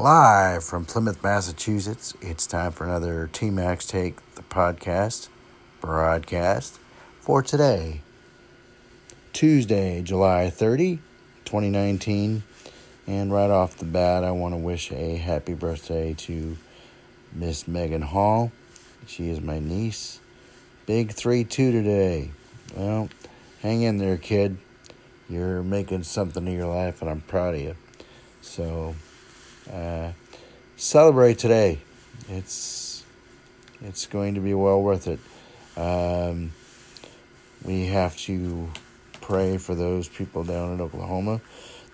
Live from Plymouth, Massachusetts, it's time for another TMAC's Take the podcast broadcast for today, Tuesday, July 30, 2019. And right off the bat, I want to wish a happy birthday to Miss Megan Hall. She is my niece. Big 3 2 today. Well, hang in there, kid. You're making something of your life, and I'm proud of you. So, uh, celebrate today. It's it's going to be well worth it. Um, we have to pray for those people down in Oklahoma.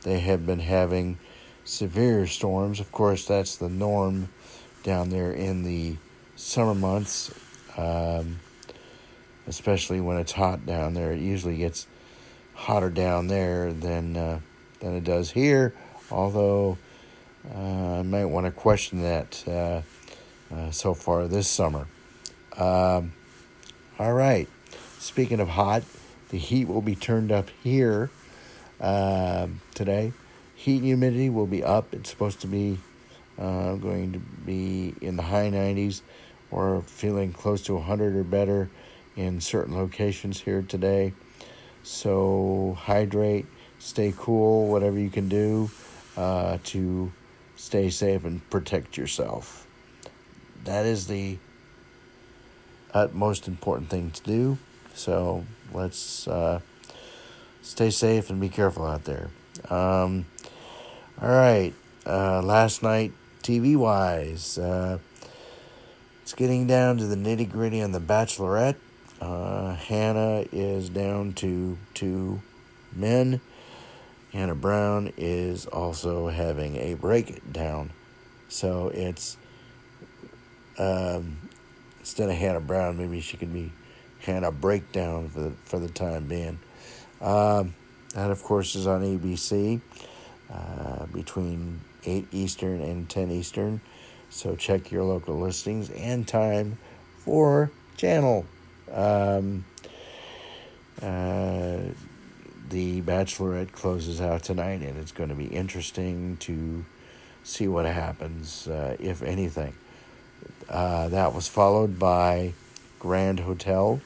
They have been having severe storms. Of course, that's the norm down there in the summer months, um, especially when it's hot down there. It usually gets hotter down there than uh, than it does here. Although I might want to question that uh, uh, so far this summer. Um, all right. Speaking of hot, the heat will be turned up here um, today. Heat and humidity will be up. It's supposed to be uh, going to be in the high 90s or feeling close to 100 or better in certain locations here today. So hydrate, stay cool, whatever you can do uh, to stay safe and protect yourself. That is the utmost important thing to do. So let's uh, stay safe and be careful out there. Um, all right. Uh, last night, TV wise, uh, it's getting down to the nitty gritty on The Bachelorette. Uh, Hannah is down to two men. Hannah Brown is also having a breakdown. So it's um, instead of Hannah Brown, maybe she could be Hannah Breakdown for the, for the time being. Um, that, of course, is on ABC uh, between 8 Eastern and 10 Eastern. So check your local listings and time for channel. Um, uh, the Bachelorette closes out tonight, and it's going to be interesting to see what happens, uh, if anything. Uh, that was followed by Grand Hotel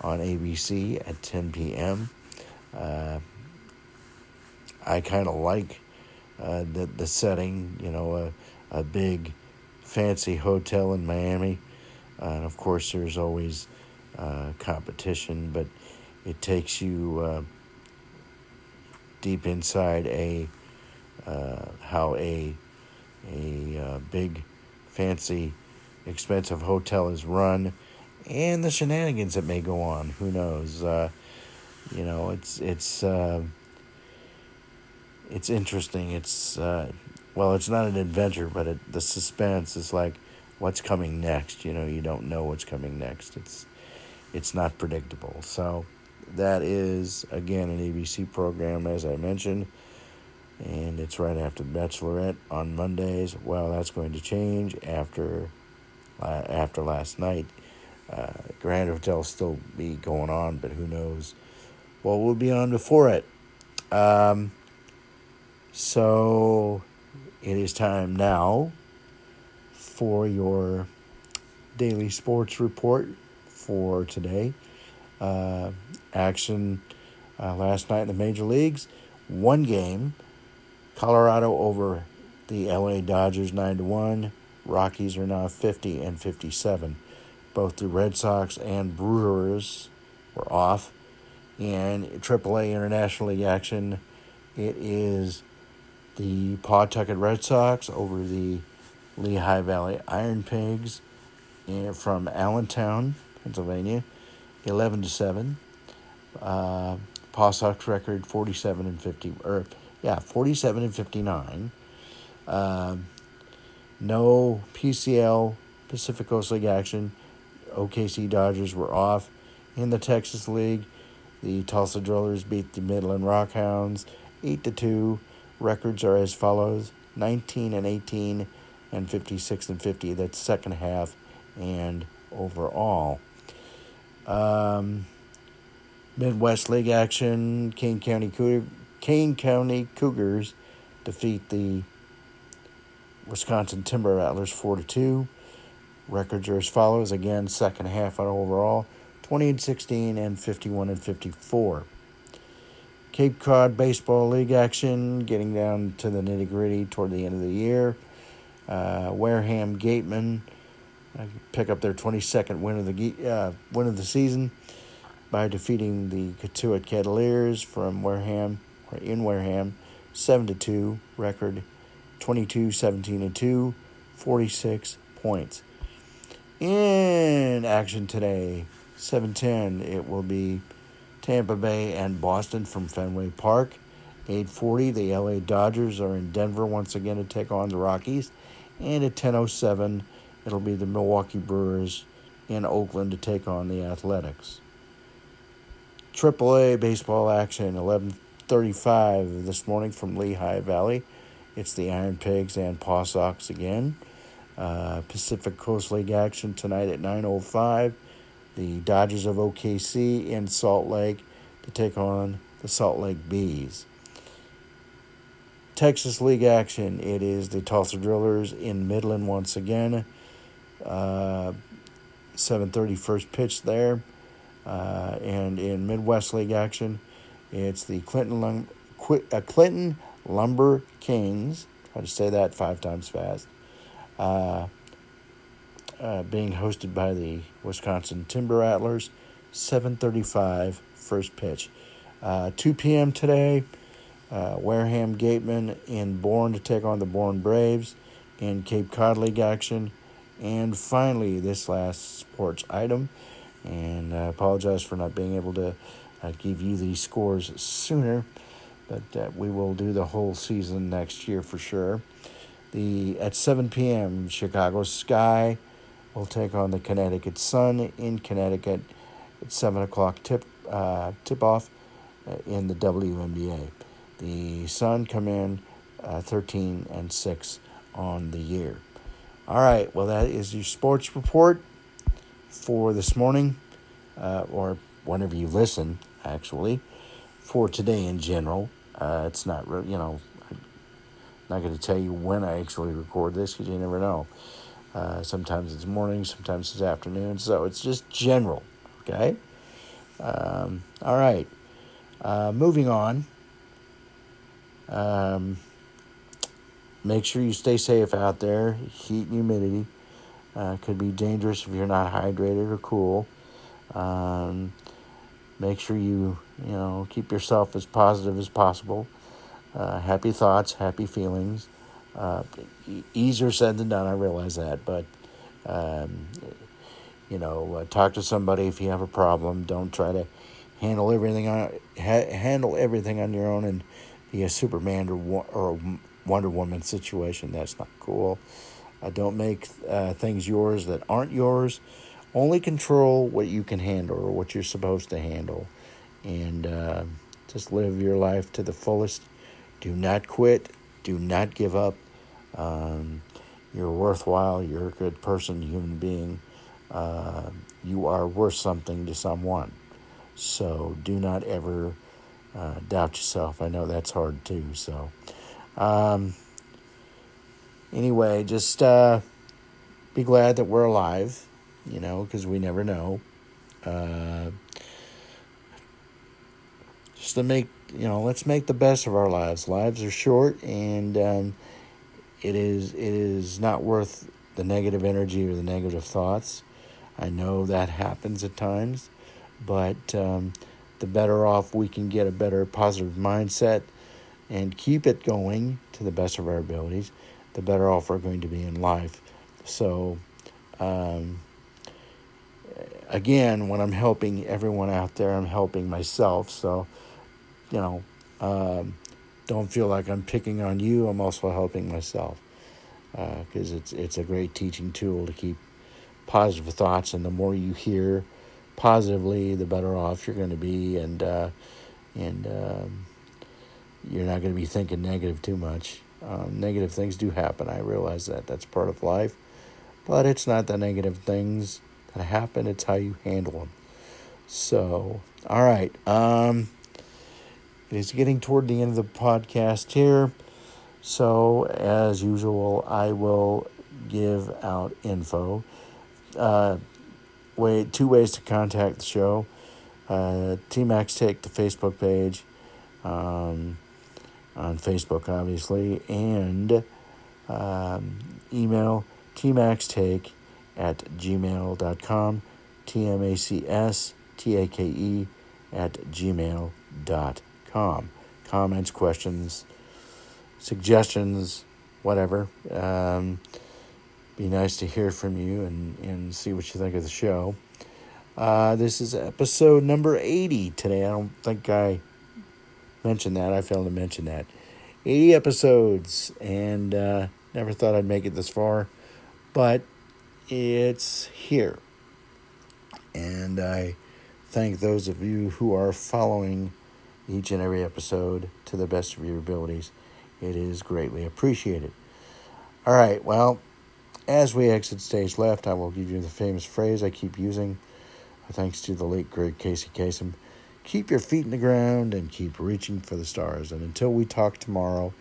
on ABC at 10 p.m. Uh, I kind of like uh, the the setting, you know, a, a big fancy hotel in Miami, and of course there's always uh, competition, but it takes you uh, deep inside a uh, how a a uh, big fancy expensive hotel is run and the shenanigans that may go on. Who knows? Uh, you know it's it's uh, it's interesting. It's uh, well it's not an adventure but it, the suspense is like what's coming next? You know you don't know what's coming next. It's it's not predictable. So that is, again, an ABC program, as I mentioned, and it's right after Bachelorette on Mondays. Well, that's going to change after uh, after last night. Uh, Grand Hotel still be going on, but who knows what will be on before it. Um, so it is time now for your daily sports report for today. Uh, action uh, last night in the major leagues. One game, Colorado over the LA Dodgers 9 to 1. Rockies are now 50 and 57. Both the Red Sox and Brewers were off. And AAA International League action, it is the Pawtucket Red Sox over the Lehigh Valley Iron Pigs eh, from Allentown, Pennsylvania, 11 to 7 uh, Paw Sox record 47 and 50, or yeah, 47 and 59. Uh, no PCL Pacific Coast League action. OKC Dodgers were off. In the Texas League, the Tulsa Drillers beat the Midland Rockhounds 8 to 2. Records are as follows 19 and 18 and 56 and 50. That's second half and overall. Um, Midwest League action, Kane County Cougar, Kane County Cougars defeat the Wisconsin Timber Rattlers 4 to 2. Records are as follows again, second half on overall 20 and 16 and 51 and 54. Cape Cod Baseball League action, getting down to the nitty gritty toward the end of the year. Uh, Wareham Gatemen uh, pick up their 22nd win of the uh, win of the season by defeating the Cotuit Cavaliers from Wareham or in Wareham, seven to two record, 22, 17 and two, 46 points. In action today, 7:10, it will be Tampa Bay and Boston from Fenway Park. 8:40, the LA Dodgers are in Denver once again to take on the Rockies, and at 10:07, it'll be the Milwaukee Brewers in Oakland to take on the Athletics. AAA baseball action 11:35 this morning from Lehigh Valley. It's the Iron Pigs and Paw Sox again. Uh, Pacific Coast League action tonight at 9:05 the Dodgers of OKC in Salt Lake to take on the Salt Lake Bees. Texas League action. It is the Tulsa Drillers in Midland once again. Uh, 7:30 first pitch there, uh, and in Midwest League action, it's the Clinton Lum- Qu- uh, Clinton Lumber Kings. Try to say that five times fast. Uh, uh, being hosted by the Wisconsin Timber Rattlers. 7:35 first pitch. Uh, 2 p.m. today. Wareham Gatemen in Bourne to take on the Bourne Braves in Cape Cod League action. And finally, this last sports item. And I apologize for not being able to uh, give you these scores sooner, but uh, we will do the whole season next year for sure. The at 7 p.m. Chicago Sky will take on the Connecticut Sun in Connecticut at 7 o'clock tip, uh, tip off uh, in the WNBA. The Sun come in uh, 13 and 6 on the year. All right, well, that is your sports report for this morning, uh, or whenever you listen, actually, for today in general. Uh, it's not, you know, I'm not going to tell you when I actually record this because you never know. Uh, sometimes it's morning, sometimes it's afternoon. So it's just general. Okay. Um, all right. Uh, moving on. Um, make sure you stay safe out there. Heat and humidity uh, could be dangerous if you're not hydrated or cool. Um, make sure you you know keep yourself as positive as possible. Uh, happy thoughts, happy feelings. Uh, easier said than done, I realize that, but um, you know, uh, talk to somebody if you have a problem. Don't try to handle everything on ha- handle everything on your own and be a Superman or or Wonder Woman situation. That's not cool. Uh, don't make uh, things yours that aren't yours. Only control what you can handle or what you're supposed to handle, and uh, just live your life to the fullest. Do not quit. Do not give up. Um, you're worthwhile. You're a good person, human being. Uh, you are worth something to someone. So do not ever uh, doubt yourself. I know that's hard too. So, um, anyway, just uh, be glad that we're alive, you know, because we never know. Uh, just to make, you know, let's make the best of our lives. Lives are short, and um, it is it is not worth the negative energy or the negative thoughts. I know that happens at times, but um, the better off we can get a better positive mindset and keep it going to the best of our abilities, the better off we're going to be in life. So, um, again, when I'm helping everyone out there, I'm helping myself. So, you know, um, don't feel like I'm picking on you. I'm also helping myself because uh, it's it's a great teaching tool to keep positive thoughts, and the more you hear positively, the better off you're going to be, and uh, and um, you're not going to be thinking negative too much. Um, negative things do happen. I realize that that's part of life, but it's not the negative things that happen. It's how you handle them. So, all right. Um, it is getting toward the end of the podcast here. So, as usual, I will give out info. Uh, way two ways to contact the show. Uh, TMAC's Take the Facebook page um, on Facebook, obviously, and um, email tmacstake at gmail.com, T-M-A-C-S-T-A-K-E at gmail.com. Comments, questions, suggestions, whatever. Um, be nice to hear from you and, and see what you think of the show. Uh, this is episode number 80 today. I don't think I mentioned that. I failed to mention that. 80 episodes, and uh, never thought I'd make it this far, but it's here. And I thank those of you who are following each and every episode to the best of your abilities. It is greatly appreciated. All right, well, as we exit stage left, I will give you the famous phrase I keep using, thanks to the late great Casey Kasem. Keep your feet in the ground and keep reaching for the stars. And until we talk tomorrow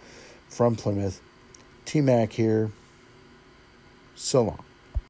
from Plymouth, T Mac here. So long.